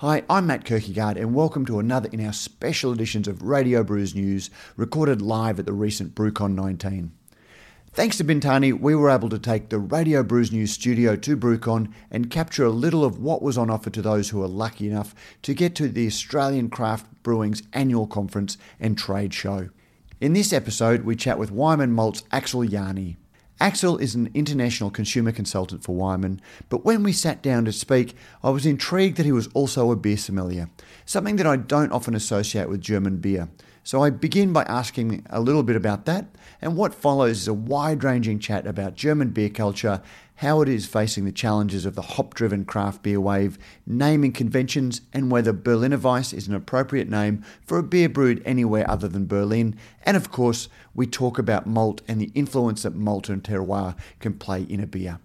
Hi, I'm Matt Kirkegaard, and welcome to another in our special editions of Radio Brews News, recorded live at the recent BrewCon 19. Thanks to Bintani, we were able to take the Radio Brews News studio to BrewCon and capture a little of what was on offer to those who were lucky enough to get to the Australian Craft Brewing's annual conference and trade show. In this episode, we chat with Weyermann Malt's Axel Jany. Axel is an international consumer consultant for Weyermann, but when we sat down to speak, I was intrigued that he was also a beer sommelier, something that I don't often associate with German beer. So I begin by asking a little bit about that, and what follows is a wide ranging chat about German beer culture, how it is facing the challenges of the hop driven craft beer wave, naming conventions, and whether Berliner Weiss is an appropriate name for a beer brewed anywhere other than Berlin. And of course, we talk about malt and the influence that malt and terroir can play in a beer.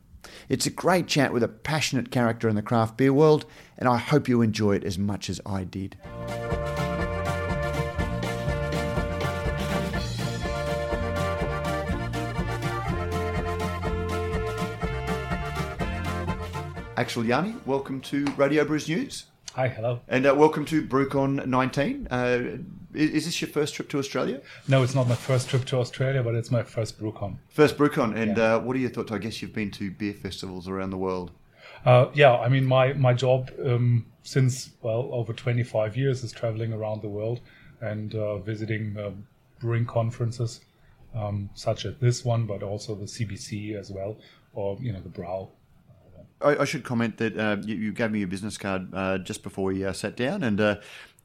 It's a great chat with a passionate character in the craft beer world, and I hope you enjoy it as much as I did. Axel Jany, welcome to Radio Brews News. Hi, hello. And uh, welcome to BrewCon 19. Uh, is, is, this your first trip to Australia? No, it's not my first trip to Australia, but it's my first BrewCon. First BrewCon. And yeah. uh, what are your thoughts? I guess you've been to beer festivals around the world. Uh, yeah, I mean, my, my job um, since, well, over 25 years is traveling around the world and uh, visiting uh, brewing conferences, um, such as this one, but also the CBC as well, or, you know, the Brau I, I should comment that uh, you, you, gave me your business card uh, just before we uh, sat down, and uh,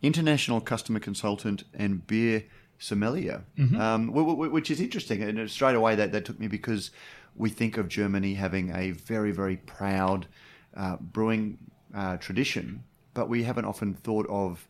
international customer consultant and beer sommelier, mm-hmm. um, which is interesting. And straight away that, that took me because we think of Germany having a very, very proud uh, brewing uh, tradition, but we haven't often thought of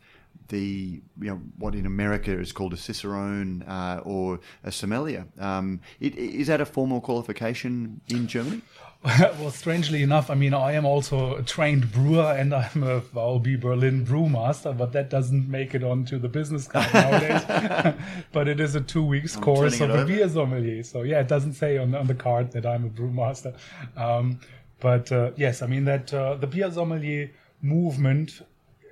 the you know what in America is called a cicerone uh, or a sommelier. Um, it, is that a formal qualification in Germany? well, strangely enough, I mean, I am also a trained brewer and I'm a VLB Berlin brewmaster, but that doesn't make it onto the business card nowadays. but it is a two weeks I'm course of a beer sommelier. So yeah, it doesn't say on, on the card that I'm a brewmaster. Um, but uh, yes, I mean that uh, the beer sommelier movement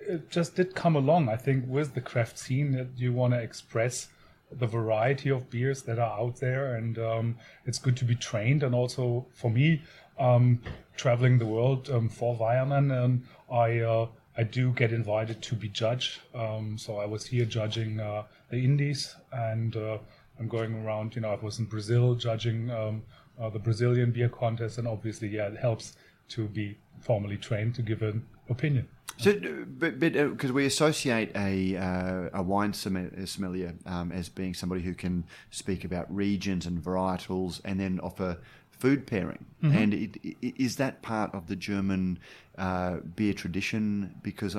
it just did come along. I think with the craft scene that you want to express the variety of beers that are out there, and um, it's good to be trained. And also for me, um, traveling the world um, for Weyermann, and I uh, I do get invited to be judge. Um, so I was here judging uh, the Indies, and uh, I'm going around. You know, I was in Brazil judging um, uh, the Brazilian beer contest, and obviously, yeah, it helps to be formally trained to give an opinion. So, but because uh, we associate a uh, a wine sommelier um, as being somebody who can speak about regions and varietals, and then offer food pairing. Mm-hmm. And it, it, is that part of the German uh, beer tradition? Because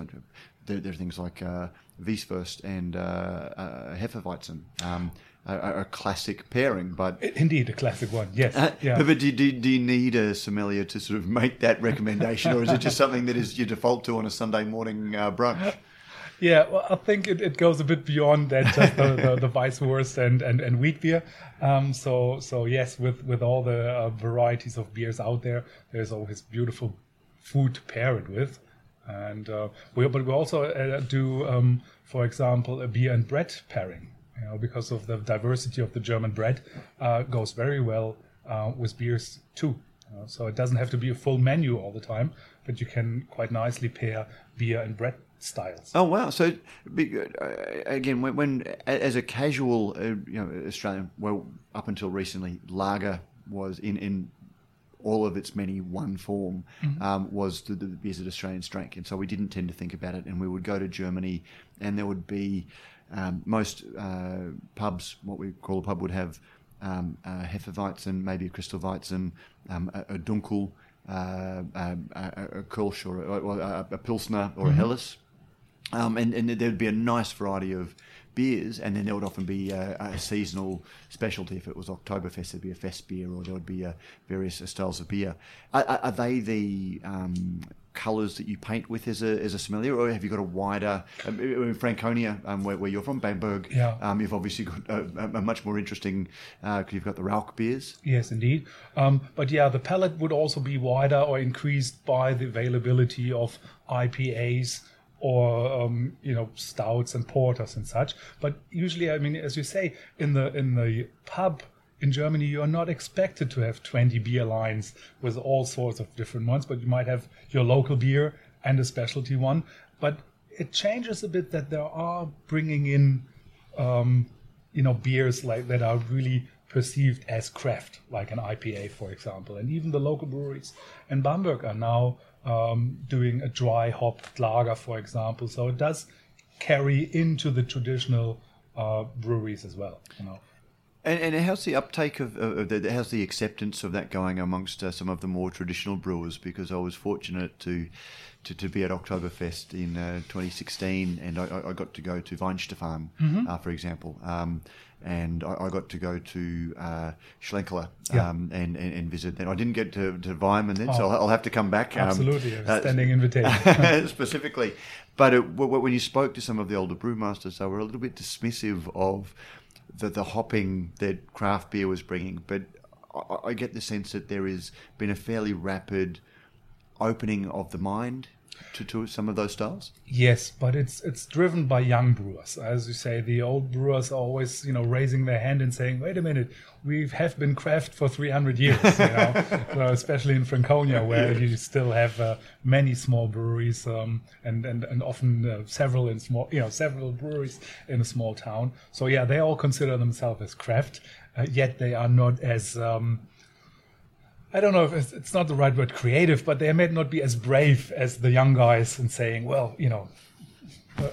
there, there, are things like uh, Weißwurst and uh, uh, Hefeweizen. Um, a, a, classic pairing, but indeed a classic one. Yes. Uh, yeah. But do, do, do, you need a sommelier to sort of make that recommendation, or is it just something that is your default to on a Sunday morning uh, brunch? Yeah, well, I think it, it goes a bit beyond that, just the, the, the and, and, and wheat beer. Um, so, so yes, with, with all the uh, varieties of beers out there, there's always beautiful food to pair it with. And uh, we, but we also uh, do, um, for example, a beer and bread pairing you know, because of the diversity of the German bread, uh, goes very well uh, with beers too. Uh, so it doesn't have to be a full menu all the time, but you can quite nicely pair beer and bread styles. Oh wow! So uh, again, when, when as a casual, uh, you know, Australian, well, up until recently, lager was in in all of its many one form mm-hmm. um, was the, the beers that Australians drank, and so we didn't tend to think about it. And we would go to Germany, and there would be um, most uh, pubs, what we call a pub, would have um, a Hefeweizen, maybe a Crystal Weizen, um, a, a, Dunkel, uh, a, a, Kolsch or a, a, Pilsner or mm-hmm. a Helles. Um, and, and there would be a nice variety of beers, and then there would often be a, a, seasonal specialty. If it was Oktoberfest, there'd be a fest beer, or there would be uh, various styles of beer. Are, are they the um, colours that you paint with as a, as a sommelier, or have you got a wider? Um, in Franconia, um, where, where, you're from, Bamberg, yeah. um, you've obviously got a, a much more interesting because uh, you've got the Rauch beers. Yes, indeed. Um, but yeah, the palette would also be wider or increased by the availability of IPAs, or um, you know stouts and porters and such. But usually, I mean, as you say, in the in the pub in Germany, you are not expected to have 20 beer lines with all sorts of different ones, but you might have your local beer and a specialty one. But it changes a bit that there are bringing in, um, you know, beers like that are really perceived as craft, like an IPA, for example. And even the local breweries in Bamberg are now um, doing a dry hop lager, for example. So it does carry into the traditional uh, breweries as well. You know. And, and how's the uptake of, of the, how's the acceptance of that going amongst uh, some of the more traditional brewers? Because I was fortunate to to, to be at Oktoberfest in uh, 2016, and I, I, got to go to Weihenstephan, mm-hmm. uh, for example. Um, and I, I, got to go to uh, yeah. um, and, and, and, visit. And I didn't get to, to Weyermann then, oh, so I'll, I'll, have to come back. Um, absolutely, um, standing invitation. specifically. But it, when you spoke to some of the older brewmasters, they were a little bit dismissive of the, the hopping that craft beer was bringing. But I, I get the sense that there has been a fairly rapid opening of the mind to, to some of those styles? Yes, but it's it's driven by young brewers. As you say, the old brewers are always you know raising their hand and saying, "Wait a minute, we have been craft for 300 years." You know, so especially in Franconia, where yeah. you still have uh, many small breweries um, and and and often uh, several in small you know several breweries in a small town. So yeah, they all consider themselves as craft, uh, yet they are not as um, I don't know if it's, it's, not the right word creative, but they may not be as brave as the young guys in saying, well, you know,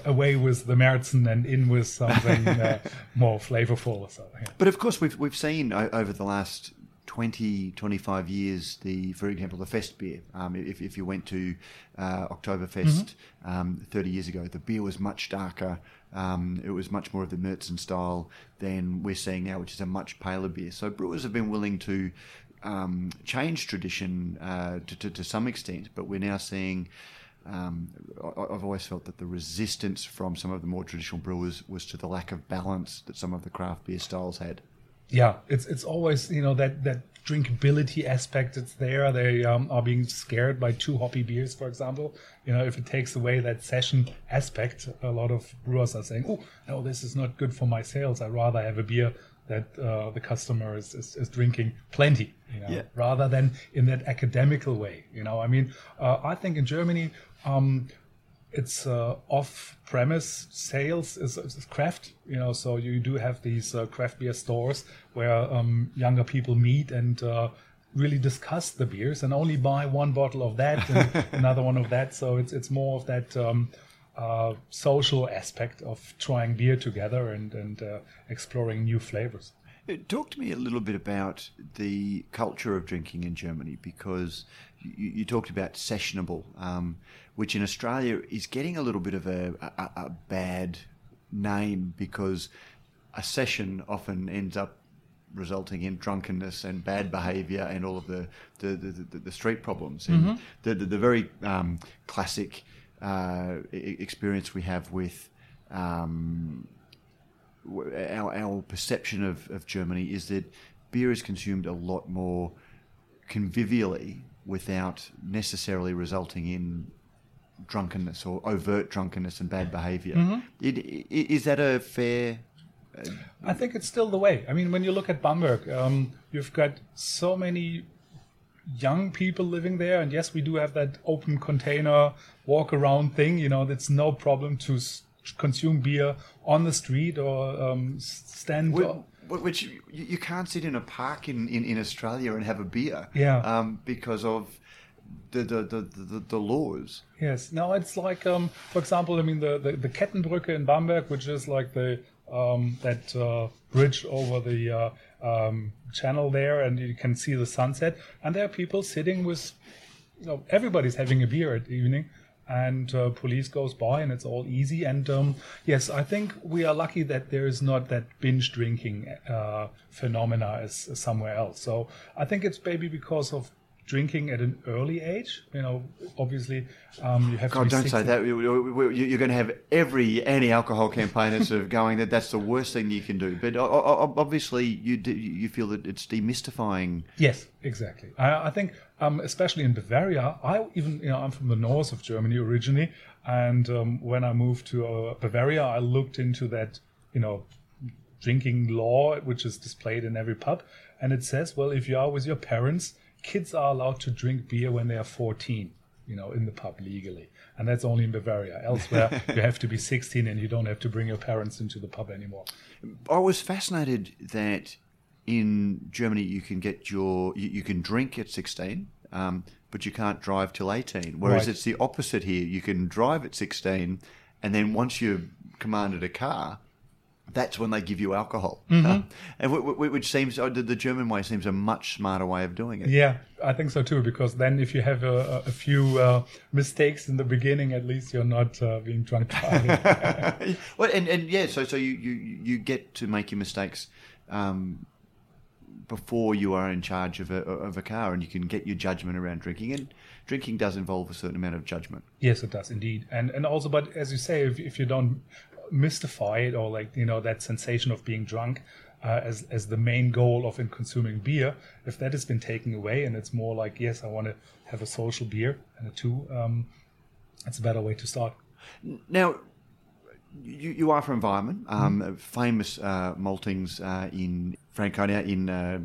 away with the Märzen and in with something uh, more flavorful or something. But of course, we've, we've seen over the last 20, 25 years, the for example, the Fest beer. Um, if, if you went to uh, Oktoberfest mm-hmm. um, 30 years ago, the beer was much darker. Um, it was much more of the Märzen style than we're seeing now, which is a much paler beer. So brewers have been willing to um, tradition uh, to, to, to, some extent, but we're now seeing. Um, I've always felt that the resistance from some of the more traditional brewers was to the lack of balance that some of the craft beer styles had. Yeah, it's it's always you know that that drinkability aspect. It's there. They um, are being scared by too hoppy beers, for example. You know, if it takes away that session aspect, a lot of brewers are saying, "Oh, no, this is not good for my sales. I rather have a beer that uh, the customer is, is, is, drinking plenty, you know, yeah. rather than in that academical way. You know, I mean, uh, I think in Germany, um, it's uh, off-premise sales is, is, craft. You know, so you do have these uh, craft beer stores where um, younger people meet and uh, really discuss the beers and only buy one bottle of that and another one of that. So it's it's more of that. Um, uh, social aspect of trying beer together and and uh, exploring new flavors. Uh, talk to me a little bit about the culture of drinking in Germany because you, you talked about sessionable, um, which in Australia is getting a little bit of a, a, a bad name because a session often ends up resulting in drunkenness and bad behaviour and all of the the, the, the street problems. Mm-hmm. the, the, the very um, classic uh, experience we have with um, our, our perception of, of Germany is that beer is consumed a lot more convivially without necessarily resulting in drunkenness or overt drunkenness and bad behavior. Mm-hmm. Is that a fair? Uh, I think it's still the way. I mean, when you look at Bamberg, um, you've got so many young people living there, and yes, we do have that open container walk around thing. You know, it's no problem to consume beer on the street or um, stand. which you, you, can't sit in a park in, in, in Australia and have a beer. Yeah. Um, because of the, the, the, the, the laws. Yes. now it's like, um, for example, I mean, the, the, the Kettenbrücke in Bamberg, which is like the um, that uh, bridge over the uh, um, channel there, and you can see the sunset. And there are people sitting with, you know, everybody's having a beer at evening and uh, police goes by and it's all easy and um, yes i think we are lucky that there is not that binge drinking uh, phenomena as, as, somewhere else so i think it's maybe because of drinking at an early age. You know, obviously, um, you have God, to. don't say 16 that. You- you- You're going to have every anti-alcohol campaigner sort of going that that's the worst thing you can do. But obviously, you do, you feel that it's demystifying. Yes, exactly. I, I think, um, especially in Bavaria, I even, you know, I'm from the north of Germany originally, and um, when I moved to uh, Bavaria, I looked into that, you know, drinking law, which is displayed in every pub, and it says, well, if you are with your parents, kids are allowed to drink beer when they are 14, you know, in the pub legally, and that's only in Bavaria. Elsewhere, you have to be 16, and you don't have to bring your parents into the pub anymore. I was fascinated that in Germany you can get your you, you can drink at 16, um, but you can't drive till 18. Whereas Right. it's the opposite here. You can drive at 16, and then once you've commanded a car. That's when they give you alcohol, Mm-hmm. and w- w- which seems uh, the German way seems a much smarter way of doing it. Yeah, I think so too. Because then, if you have a, a few uh, mistakes in the beginning, at least you're not uh, being drunk driving. well, and, and yeah, so so you, you you get to make your mistakes um, before you are in charge of a of a car, and you can get your judgment around drinking. And drinking does involve a certain amount of judgment. yes, it does indeed. And and also, but as you say, if if you don't mystify it or like you know that sensation of being drunk. Uh, as as the main goal of in consuming beer, if that has been taken away and it's more like yes, I want to have a social beer and a two, um, it's a better way to start. Now, you, you are from Weyermann, um, famous uh, maltings uh, in Franconia in uh,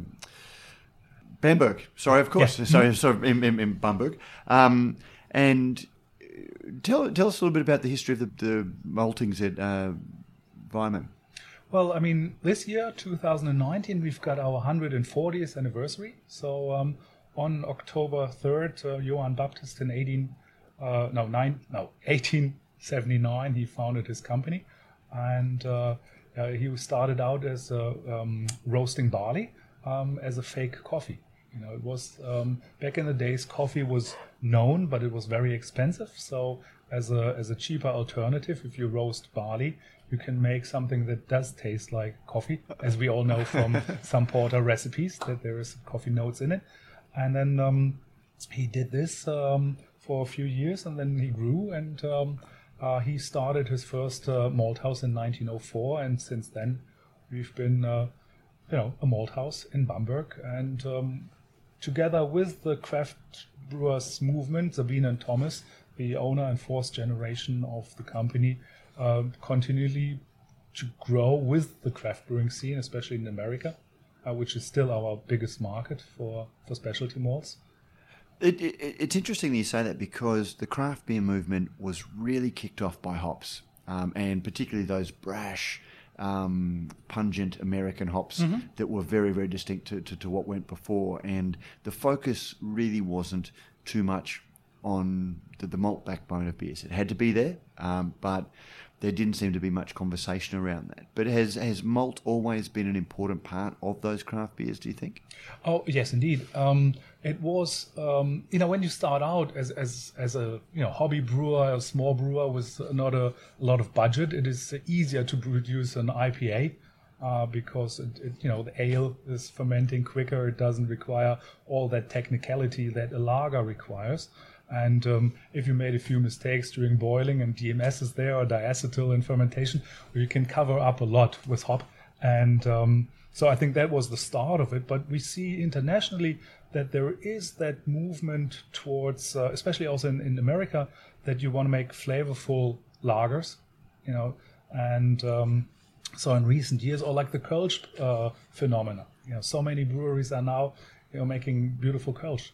Bamberg. Sorry, of course. Yeah. Sorry, sorry, in, in, in Bamberg. Um, and tell tell us a little bit about the history of the, the maltings at uh. Well, I mean, this year, 2019, we've got our 140th anniversary. So um, on October 3rd, uh, Johann Baptist in 18, uh, no, nine, no, 1879, he founded his company, and uh, uh, he started out as uh, um, roasting barley um, as a fake coffee. You know, it was um, back in the days, coffee was known, but it was very expensive. So, as a as a cheaper alternative, if you roast barley, you can make something that does taste like coffee, as we all know from some porter recipes that there is coffee notes in it. And then um, he did this um, for a few years, and then he grew, and um, uh, he started his first uh, malt house in 1904, and since then we've been. Uh, you know, a malt house in Bamberg. And um, together with the craft brewers movement, Sabine and Thomas, the owner and fourth generation of the company, uh, continually to grow with the craft brewing scene, especially in America, uh, which is still our biggest market for, for specialty malts. It, it, it's interesting that you say that because the craft beer movement was really kicked off by hops, um, and particularly those brash, um, pungent American hops that were very, very distinct to, to, to what went before. And the focus really wasn't too much on the, the malt backbone of beers. It had to be there, um, but there didn't seem to be much conversation around that. But has has malt always been an important part of those craft beers? Do you think? Oh yes, indeed. Um, it was um, you know when you start out as as as a you know hobby brewer, a small brewer with not a, lot of budget, it is easier to produce an IPA. Uh, because it, it, you know the ale is fermenting quicker, it doesn't require all that technicality that a lager requires. And um, if you made a few mistakes during boiling and DMS is there or diacetyl in fermentation, you can cover up a lot with hop. And um, so I think that was the start of it. But we see internationally that there is that movement towards, uh, especially also in, in America, that you want to make flavorful lagers, you know, and um, so in recent years, or like the Kölsch uh, phenomena, you know, so many breweries are now, you know, making beautiful Kölsch.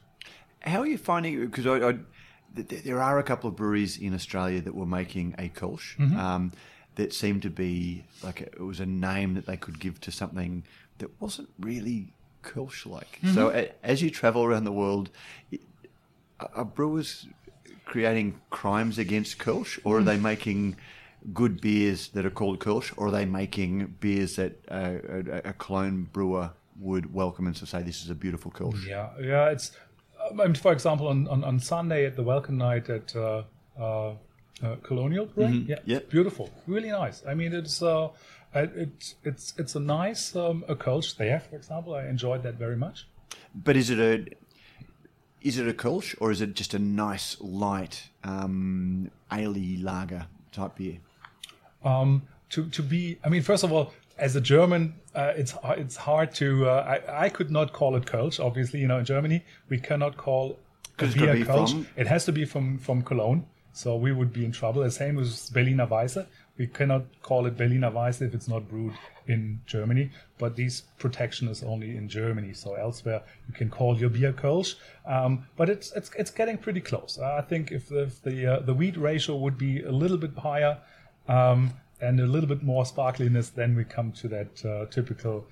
How are you finding? Because I, I, th- th- there are a couple of breweries in Australia that were making a Kolsch um, that seemed to be like a, it was a name that they could give to something that wasn't really Kolsch like. So a, as you travel around the world, are- brewers creating crimes against Kolsch, or are they making good beers that are called Kolsch, or are they making beers that uh, a, a Cologne brewer would welcome and to say this is a beautiful Kolsch? Yeah, yeah. It's, um, for example, on, on, on Sunday at the welcome night at uh, uh, uh, Colonial, right? Yeah, Yeah. beautiful, really nice. I mean, it's uh, it- it's it's it's a nice um, coach there. For example, I enjoyed that very much. But is it a is it a Kölsch or is it just a nice light um, ale lager type beer? Um, to to be, I mean, first of all, as a German, uh, it's it's hard to. Uh, I I could not call it Kölsch. Obviously, you know, in Germany, we cannot call a beer be Kölsch. from- It has to be from from Cologne. So we would be in trouble. The same with Berliner Weisse. We cannot call it Berliner Weisse if it's not brewed in Germany. But these protection is only in Germany. So elsewhere you can call your beer Kölsch. Um, but it's it's it's getting pretty close. I think if the if the uh, the wheat ratio would be a little bit higher. Um, and a little bit more sparkliness, then we come to that uh, typical,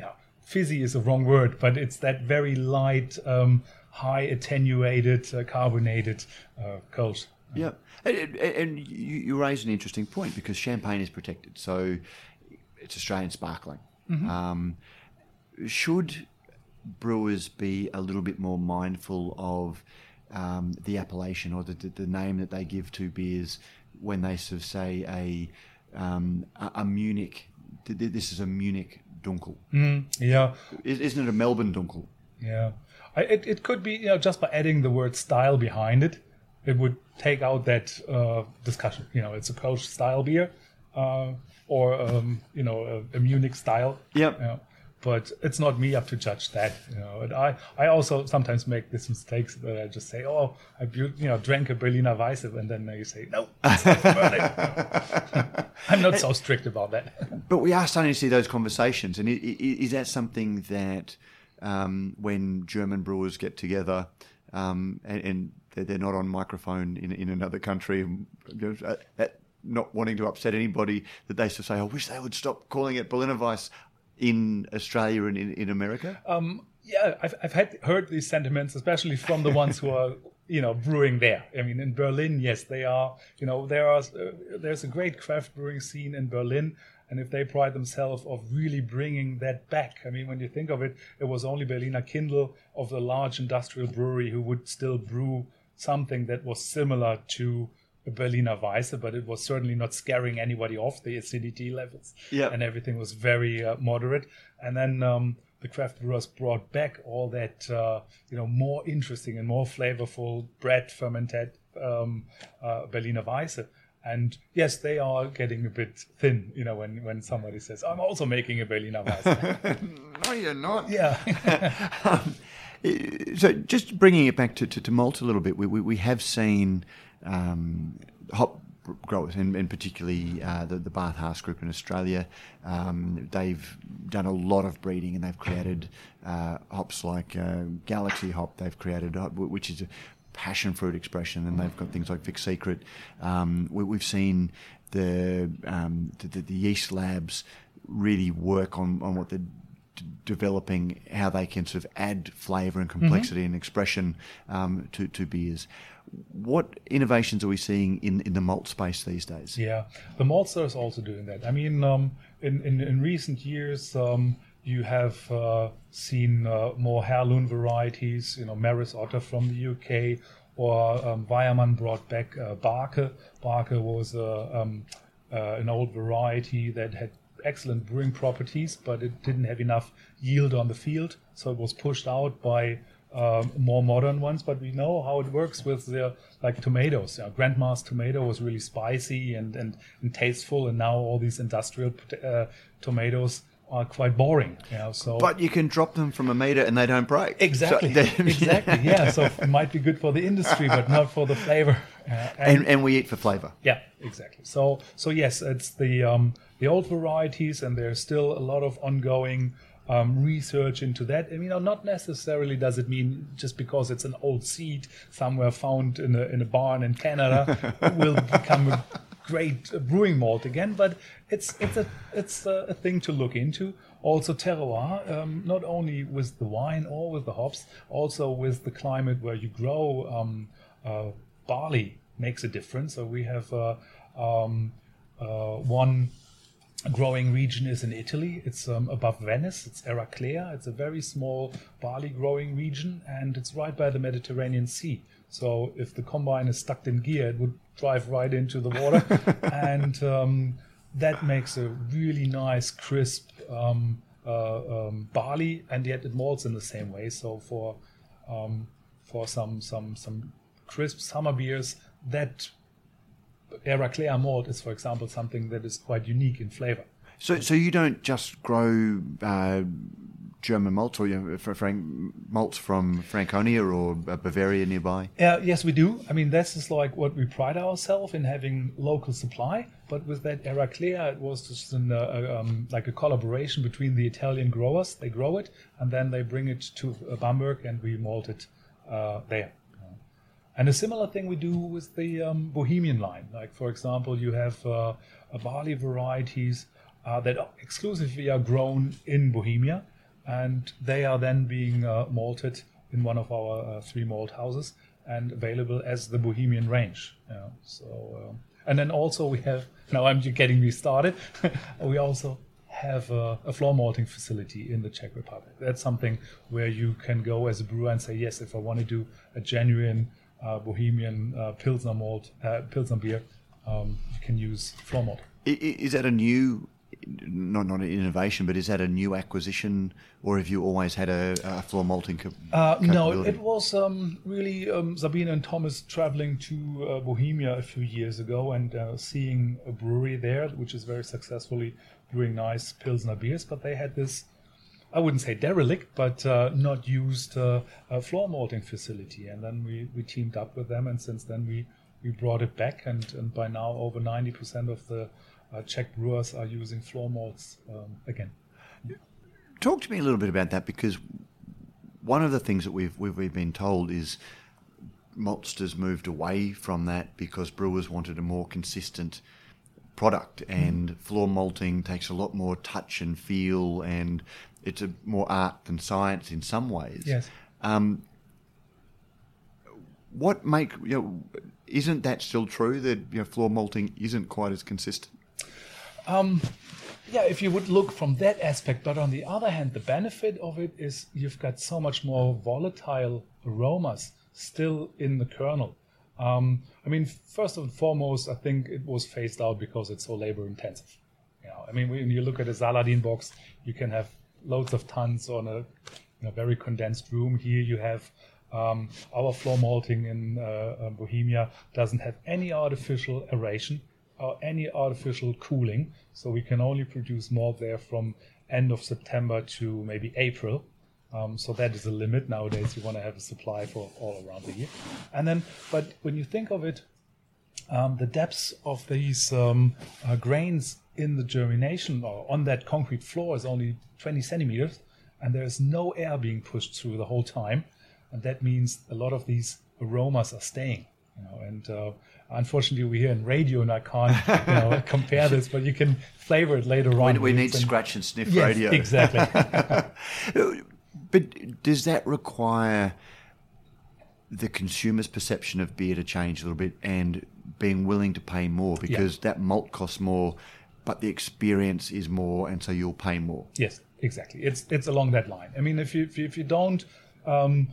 know, fizzy is a wrong word, but it's that very light, um, high attenuated, uh, carbonated uh, Kölsch. Yeah, and, and- and you, you raise an interesting point because champagne is protected, so it's Australian sparkling. Um, should brewers be a little bit more mindful of um, the appellation or the, the, the name that they give to beers when they sort of say a um, a, a Munich? th- th- This is a Munich Dunkel. Yeah, Is- Isn't it a Melbourne Dunkel? yeah. I, it, it could be, you know, just by adding the word style behind it, it would take out that uh, discussion. You know, it's a Kölsch style beer uh, or, um, you know, a, a Munich style. Yep. Yeah. But it's not me up to judge that, you know. And I, I also sometimes make these mistakes that I just say, oh, I you know drank a Berliner Weisse, and then they say, no, not. I'm not so strict about that. But we are starting to see those conversations, and is that something that um, when German brewers get together um, and, and they're they're not on microphone in, in another country, that not wanting to upset anybody, that they sort say, "I wish they would stop calling it Berliner Weiss in Australia and in, in America." Um, yeah, I've, I've had heard these sentiments, especially from the ones who are, you know, brewing there. I mean, in Berlin, yes, they are. You know, there are. Uh, there's a great craft brewing scene in Berlin, and if they pride themselves of really bringing that back, I mean, when you think of it, it was only Berliner Kindl of the large industrial brewery who would still brew something that was similar to a Berliner Weisse, but it was certainly not scaring anybody off the acidity levels. Yeah. And everything was very uh, moderate. And then um, the craft brewers brought back all that, uh, you know, more interesting and more flavorful Brett fermented um, uh, Berliner Weisse. And yes, they are getting a bit thin, you know, when, when somebody says, I'm also making a Berliner Weisse. no, you're not. yeah. Um, so just bringing it back to, to, to malt a little bit, we, we, we have seen um, hop growers, and, and particularly uh, the, the Barth Haas Group in Australia. Um, they've done a lot of breeding and they've created uh, hops like uh, Galaxy Hop. They've created, hop, which is a passion fruit expression, and they've got things like Vic Secret. Um, we, we've seen the, um, the, the yeast labs really work on, on what they're d- developing how they can sort of add flavour and complexity and expression um, to, to beers. What innovations are we seeing in, in the malt space these days? Yeah, the maltster is also doing that. I mean, um, in, in in recent years, um, you have uh, seen uh, more heirloom varieties. You know, Maris Otter from the UK, or um, Weyermann brought back uh, Barker. Barke was uh, um, uh, an old variety that had excellent brewing properties, but it didn't have enough yield on the field, so it was pushed out by um, more modern ones. But we know how it works with the like tomatoes. You know, Grandma's tomato was really spicy and, and, and tasteful, and now all these industrial uh, tomatoes are quite boring. You know, so But you can drop them from a meter and they don't break. exactly, So exactly, yeah. So it might be good for the industry, but not for the flavor. Uh, and, and we eat for flavour. yeah, exactly. So so yes, it's the um, the old varieties, and there's still a lot of ongoing um, research into that. I mean, you know, not necessarily does it mean just because it's an old seed somewhere found in a in a barn in Canada will become a great brewing malt again, but it's it's a it's a, thing to look into. Also terroir, um, not only with the wine or with the hops, also with the climate where you grow. Um, uh, barley makes a difference. So we have uh, um, uh, one growing region is in Italy. It's um, above Venice. It's Eraclea. It's a very small barley growing region, and it's right by the Mediterranean Sea. So if the combine is stuck in gear, it would drive right into the water, and um, that makes a really nice, crisp um, uh, um, barley, and yet it malts in the same way. So for um, for some some some crisp summer beers. That Eraclea malt is, for example, something that is quite unique in flavor. So, so you don't just grow uh, German malt or you know, Frank, malts from Franconia or Bavaria nearby? Uh, yes, we do. I mean, this is like what we pride ourselves in having local supply. But with that Eraclea, it was just an, uh, um, like a collaboration between the Italian growers. They grow it and then they bring it to uh, Bamberg and we malt it uh, there. And a similar thing we do with the um, Bohemian line. Like, for example, you have uh, barley varieties uh, that exclusively are grown in Bohemia, and they are then being uh, malted in one of our uh, three malt houses and available as the Bohemian range. Yeah, so, um, and then also we have now I'm getting me started. we also have a, a, floor malting facility in the Czech Republic. That's something where you can go as a brewer and say, yes, if I want to do a genuine uh, Bohemian uh, Pilsner malt, uh, Pilsner beer, um, you can use floor malt. Is that a new not not an innovation, but is that a new acquisition, or have you always had a, a floor malting? Co- uh, no, it was um, really um, Sabine and Thomas traveling to uh, Bohemia a few years ago and uh, seeing a brewery there, which is very successfully brewing nice pilsner beers. But they had this, I wouldn't say derelict, but uh, not used uh, floor malting facility, and then we, we teamed up with them, and since then we we brought it back, and, and by now over ninety percent of the uh, Czech brewers are using floor malts um, again. Talk to me a little bit about that because one of the things that we've we've, we've been told is maltsters moved away from that because brewers wanted a more consistent product and mm. floor malting takes a lot more touch and feel and it's a more art than science in some ways. Yes. Um, what make you know isn't that still true that you know, floor malting isn't quite as consistent? Um, yeah, if you would look from that aspect, but on the other hand, the benefit of it is you've got so much more volatile aromas still in the kernel. Um, I mean, first and foremost, I think it was phased out because it's so labor intensive. You know, I mean, when you look at a Saladin box, you can have loads of tons on a, in a very condensed room. Here you have um, our floor malting in uh, uh Bohemia doesn't have any artificial aeration or any artificial cooling. So we can only produce malt there from end of September to maybe April. Um, so that is a limit nowadays. You want to have a supply for all around the year. And then, but when you think of it, um, the depths of these um, uh, grains in the germination or on that concrete floor is only 20 centimeters, and there is no air being pushed through the whole time, and that means a lot of these aromas are staying. You know, and uh, unfortunately we're here in radio and I can't you know, compare this, but you can flavor it later on. We, we need and, scratch and sniff yes, radio. Exactly. but does that require the consumer's perception of beer to change a little bit and being willing to pay more because yeah. that malt costs more, but the experience is more, and so you'll pay more. Yes, exactly. It's it's along that line. I mean, if you if you, if you don't, um,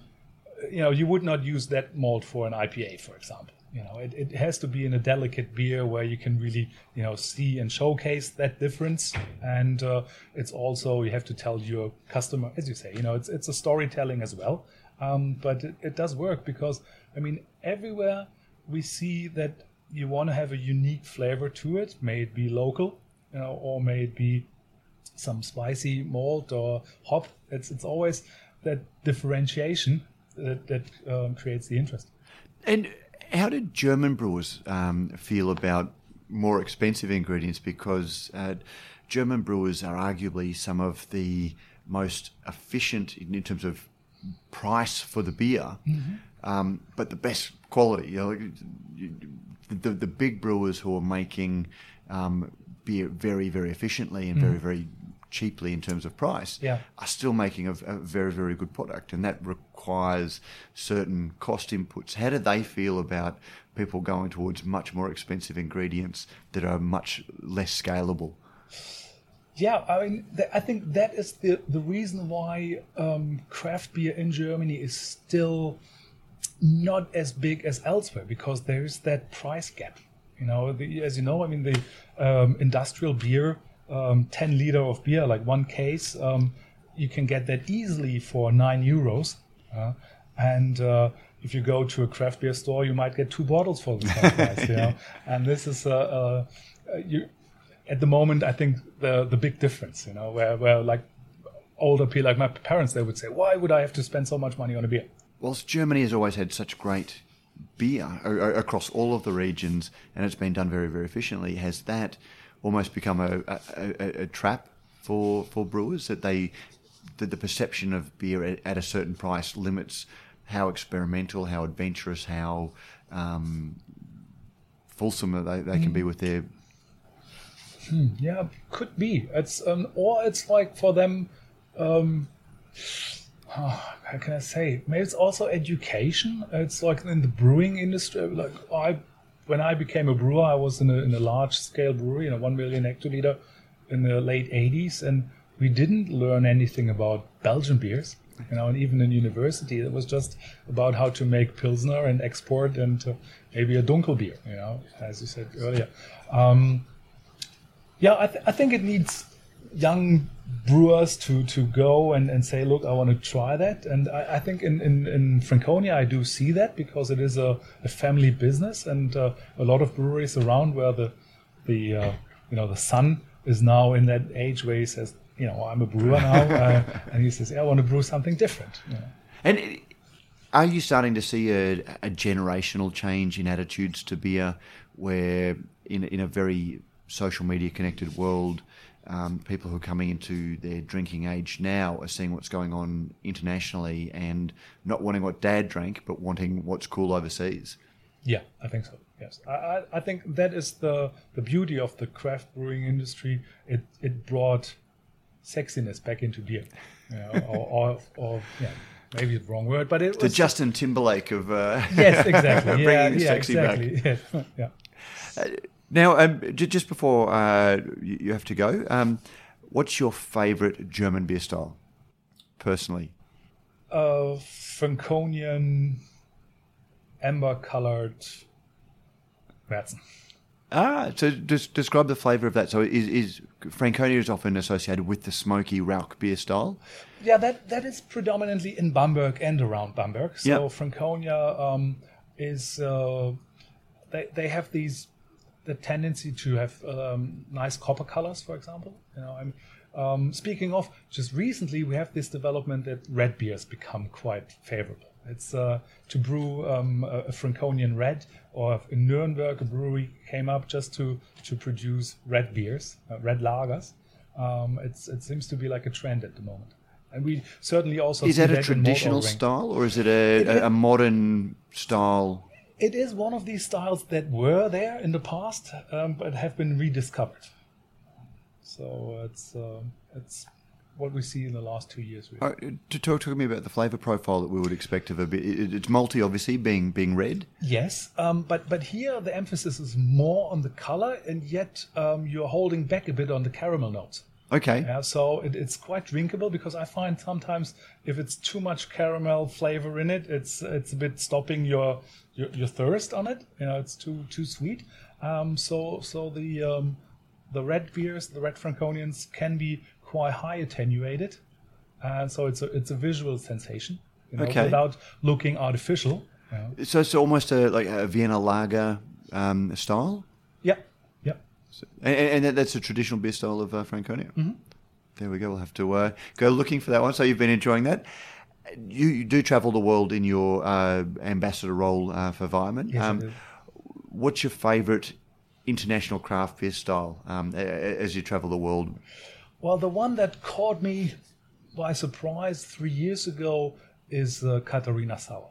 you know, you would not use that malt for an IPA, for example. You know, it, it has to be in a delicate beer where you can really, you know, see and showcase that difference. And uh, it's also you have to tell your customer, as you say, you know, it's it's a storytelling as well. Um, but it, it does work because I mean, everywhere we see that you want to have a unique flavor to it. May it be local, you know, or may it be some spicy malt or hop. It's it's always that differentiation that, that um, creates the interest. And how did German brewers um, feel about more expensive ingredients? Because uh, German brewers are arguably some of the most efficient in terms of price for the beer, mm-hmm. um, but the best quality. You know, the, the big brewers who are making um, beer very, very efficiently and mm. very, very cheaply in terms of price yeah. are still making a, a, very very good product. And that requires certain cost inputs. How do they feel about people going towards much more expensive ingredients that are much less scalable? Yeah i mean th- i think that is the the reason why um, craft beer in germany is still not as big as elsewhere because there is that price gap. You know the, as you know i mean the um, industrial beer um, 10 liter of beer, like one case, um, you can get that easily for nine euros. Uh, and uh, if you go to a craft beer store, you might get two bottles for the same price. You know, and this is uh, uh, you. At the moment, I think the the big difference, you know, where where like older people, like my parents, they would say, "Why would I have to spend so much money on a beer?" Whilst Germany has always had such great beer across all of the regions, and it's been done very, very efficiently, has that almost become a, a, a, a trap for for brewers that they that the perception of beer at, at, a certain price limits how experimental, how adventurous, how um, fulsome they, they can be with their. Hmm, yeah, could be. It's um, or it's like for them. Um, oh, how can I say? Maybe it's also education. It's like in the brewing industry. Like I, when I became a brewer, I was in a, in a large scale brewery, you know, one million hectoliter, in the late '80s, and we didn't learn anything about Belgian beers. You know, and even in university, it was just about how to make pilsner and export and uh, maybe a dunkel beer. You know, as you said earlier. Um, yeah, I, th- I think it needs young brewers to to go and, and say, look, I want to try that. And I, I think in, in, in, Franconia, I do see that because it is a, a family business and uh, a lot of breweries around where the the uh, you know the son is now in that age where he says, you know, I'm a brewer now, uh, and he says, yeah, I want to brew something different. You know? And are you starting to see a, a generational change in attitudes to beer, where in in a very social media connected world? Um, people who are coming into their drinking age now are seeing what's going on internationally and not wanting what dad drank, but wanting what's cool overseas. Yeah, I think so. Yes, I, I think that is the the beauty of the craft brewing industry. It it brought sexiness back into beer, you know, or, or, or yeah maybe the wrong word, but it the Justin Timberlake of uh, yes, exactly, yeah, yeah, exactly, back. Yeah. Uh, now, um, j- just before uh, you, you have to go, um, what's your favourite German beer style, personally? Uh, Franconian, amber-coloured Weizen. Ah, so just describe the flavour of that. So is, is Franconia is often associated with the smoky Rauch beer style? Yeah, that, that is predominantly in Bamberg and around Bamberg. So yep. Franconia um, is uh, they they have these the tendency to have um, nice copper colors, for example. You know, I'm um, speaking of just recently, we have this development that red beers become quite favorable. It's uh, to brew um, a, a, Franconian red, or in Nuremberg, a brewery came up just to to produce red beers, uh, red lagers. Um, it's it seems to be like a trend at the moment, and we certainly also is that a traditional style or is it a, it, a, a modern style? It is one of these styles that were there in the past, um, but have been rediscovered. So it's uh, it's what we see in the last two years. Really. Uh, to talk to me about the flavour profile that we would expect of a bit. It's malty, obviously, being being red. Yes, um, but but here the emphasis is more on the colour, and yet um, you're holding back a bit on the caramel notes. Okay. Yeah, so it, it's quite drinkable because I find sometimes if it's too much caramel flavor in it, it's it's a bit stopping your your, your thirst on it. You know, it's too too sweet. Um, so so the um, the red beers, the red Franconians, can be quite high attenuated, and so it's a it's a visual sensation. You know, okay. Without looking artificial. You know. So it's almost a like a Vienna lager um, style. Yeah. So, and, and, that's a traditional beer style of uh, Franconia. Mm-hmm. There we go. We'll have to uh, go looking for that one. So you've been enjoying that you, you do travel the world in your uh, ambassador role uh, for Weyermann. Yes, um, what's your favourite international craft beer style um, as you travel the world? Well, the one that caught me by surprise three years ago is the Catarina Sour.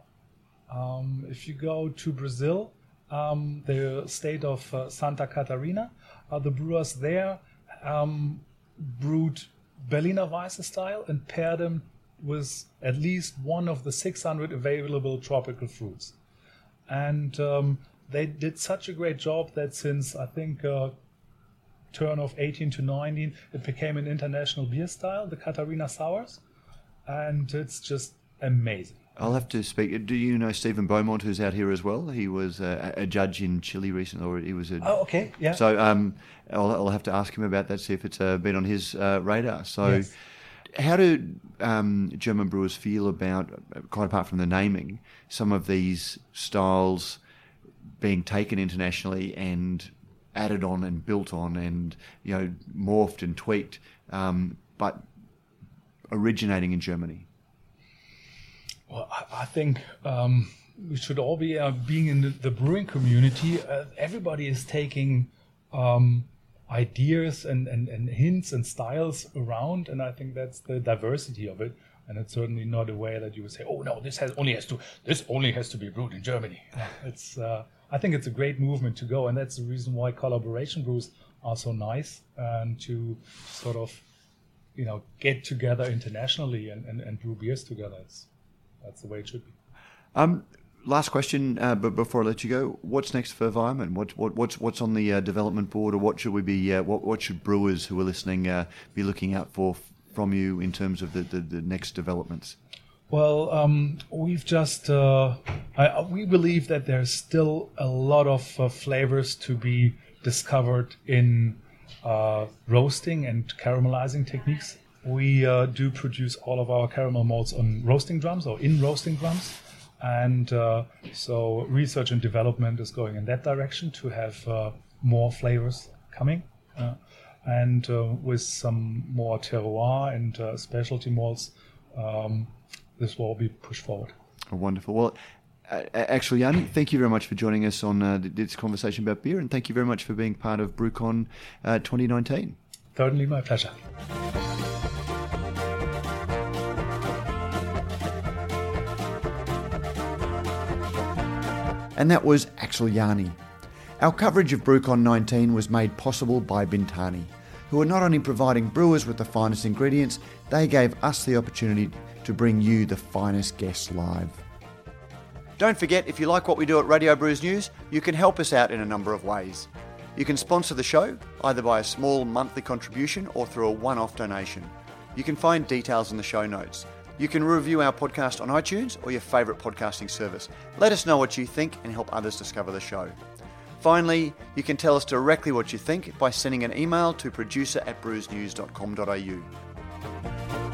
Um, if you go to Brazil, um, the state of uh, Santa Catarina, uh, the brewers there um, brewed Berliner Weisse style and paired them with at least one of the 600 available tropical fruits. And um, they did such a great job that since I think uh, turn of 18 to 19, it became an international beer style, the Catarina Sours, and it's just amazing. I'll have to speak. Do you know Stephen Beaumont, who's out here as well? He was a, a judge in Chile recently, or he was a. Oh, okay, yeah. So um, I'll, I'll, have to ask him about that, see if it's uh, been on his uh, radar. So. Yes How do um, German brewers feel about, quite apart from the naming, some of these styles being taken internationally and added on and built on and you know morphed and tweaked, um, but originating in Germany? Well, I, I think um, we should all be uh, being in the, the brewing community. Uh, everybody is taking um, ideas and, and, and hints and styles around, and I think that's the diversity of it. And it's certainly not a way that you would say, "Oh no, this has only has to this only has to be brewed in Germany." It's uh, I think it's a great movement to go, and that's the reason why collaboration brews are so nice and to sort of you know get together internationally and, and, and brew beers together. It's, that's the way it should be. Um, last question, uh, but before I let you go, what's next for Weyermann? What, what, what's what's on the uh, development board, or what should we be? Uh, what what should brewers who are listening uh, be looking out for from you in terms of the, the, the next developments? Well, um, we've just uh, I, we believe that there's still a lot of uh, flavors to be discovered in roasting and caramelizing techniques. We do produce all of our caramel malts on roasting drums or in roasting drums. And uh, so research and development is going in that direction to have uh, more flavors coming. Uh, and uh, with some more terroir and uh, specialty malts, um, this will all be pushed forward. Oh, wonderful. Well, Axel Jany, thank you very much for joining us on uh, this conversation about beer, and thank you very much for being part of BrewCon 2019. Certainly my pleasure. And that was Axel Jany. Our coverage of BrewCon 19 was made possible by Bintani, who are not only providing brewers with the finest ingredients, they gave us the opportunity to bring you the finest guests live. Don't forget, if you like what we do at Radio Brews News, you can help us out in a number of ways. You can sponsor the show, either by a small monthly contribution or through a one off donation. You can find details in the show notes. You can review our podcast on iTunes or your favourite podcasting service. Let us know what you think and help others discover the show. Finally, you can tell us directly what you think by sending an email to producer at brewsnews.com.au.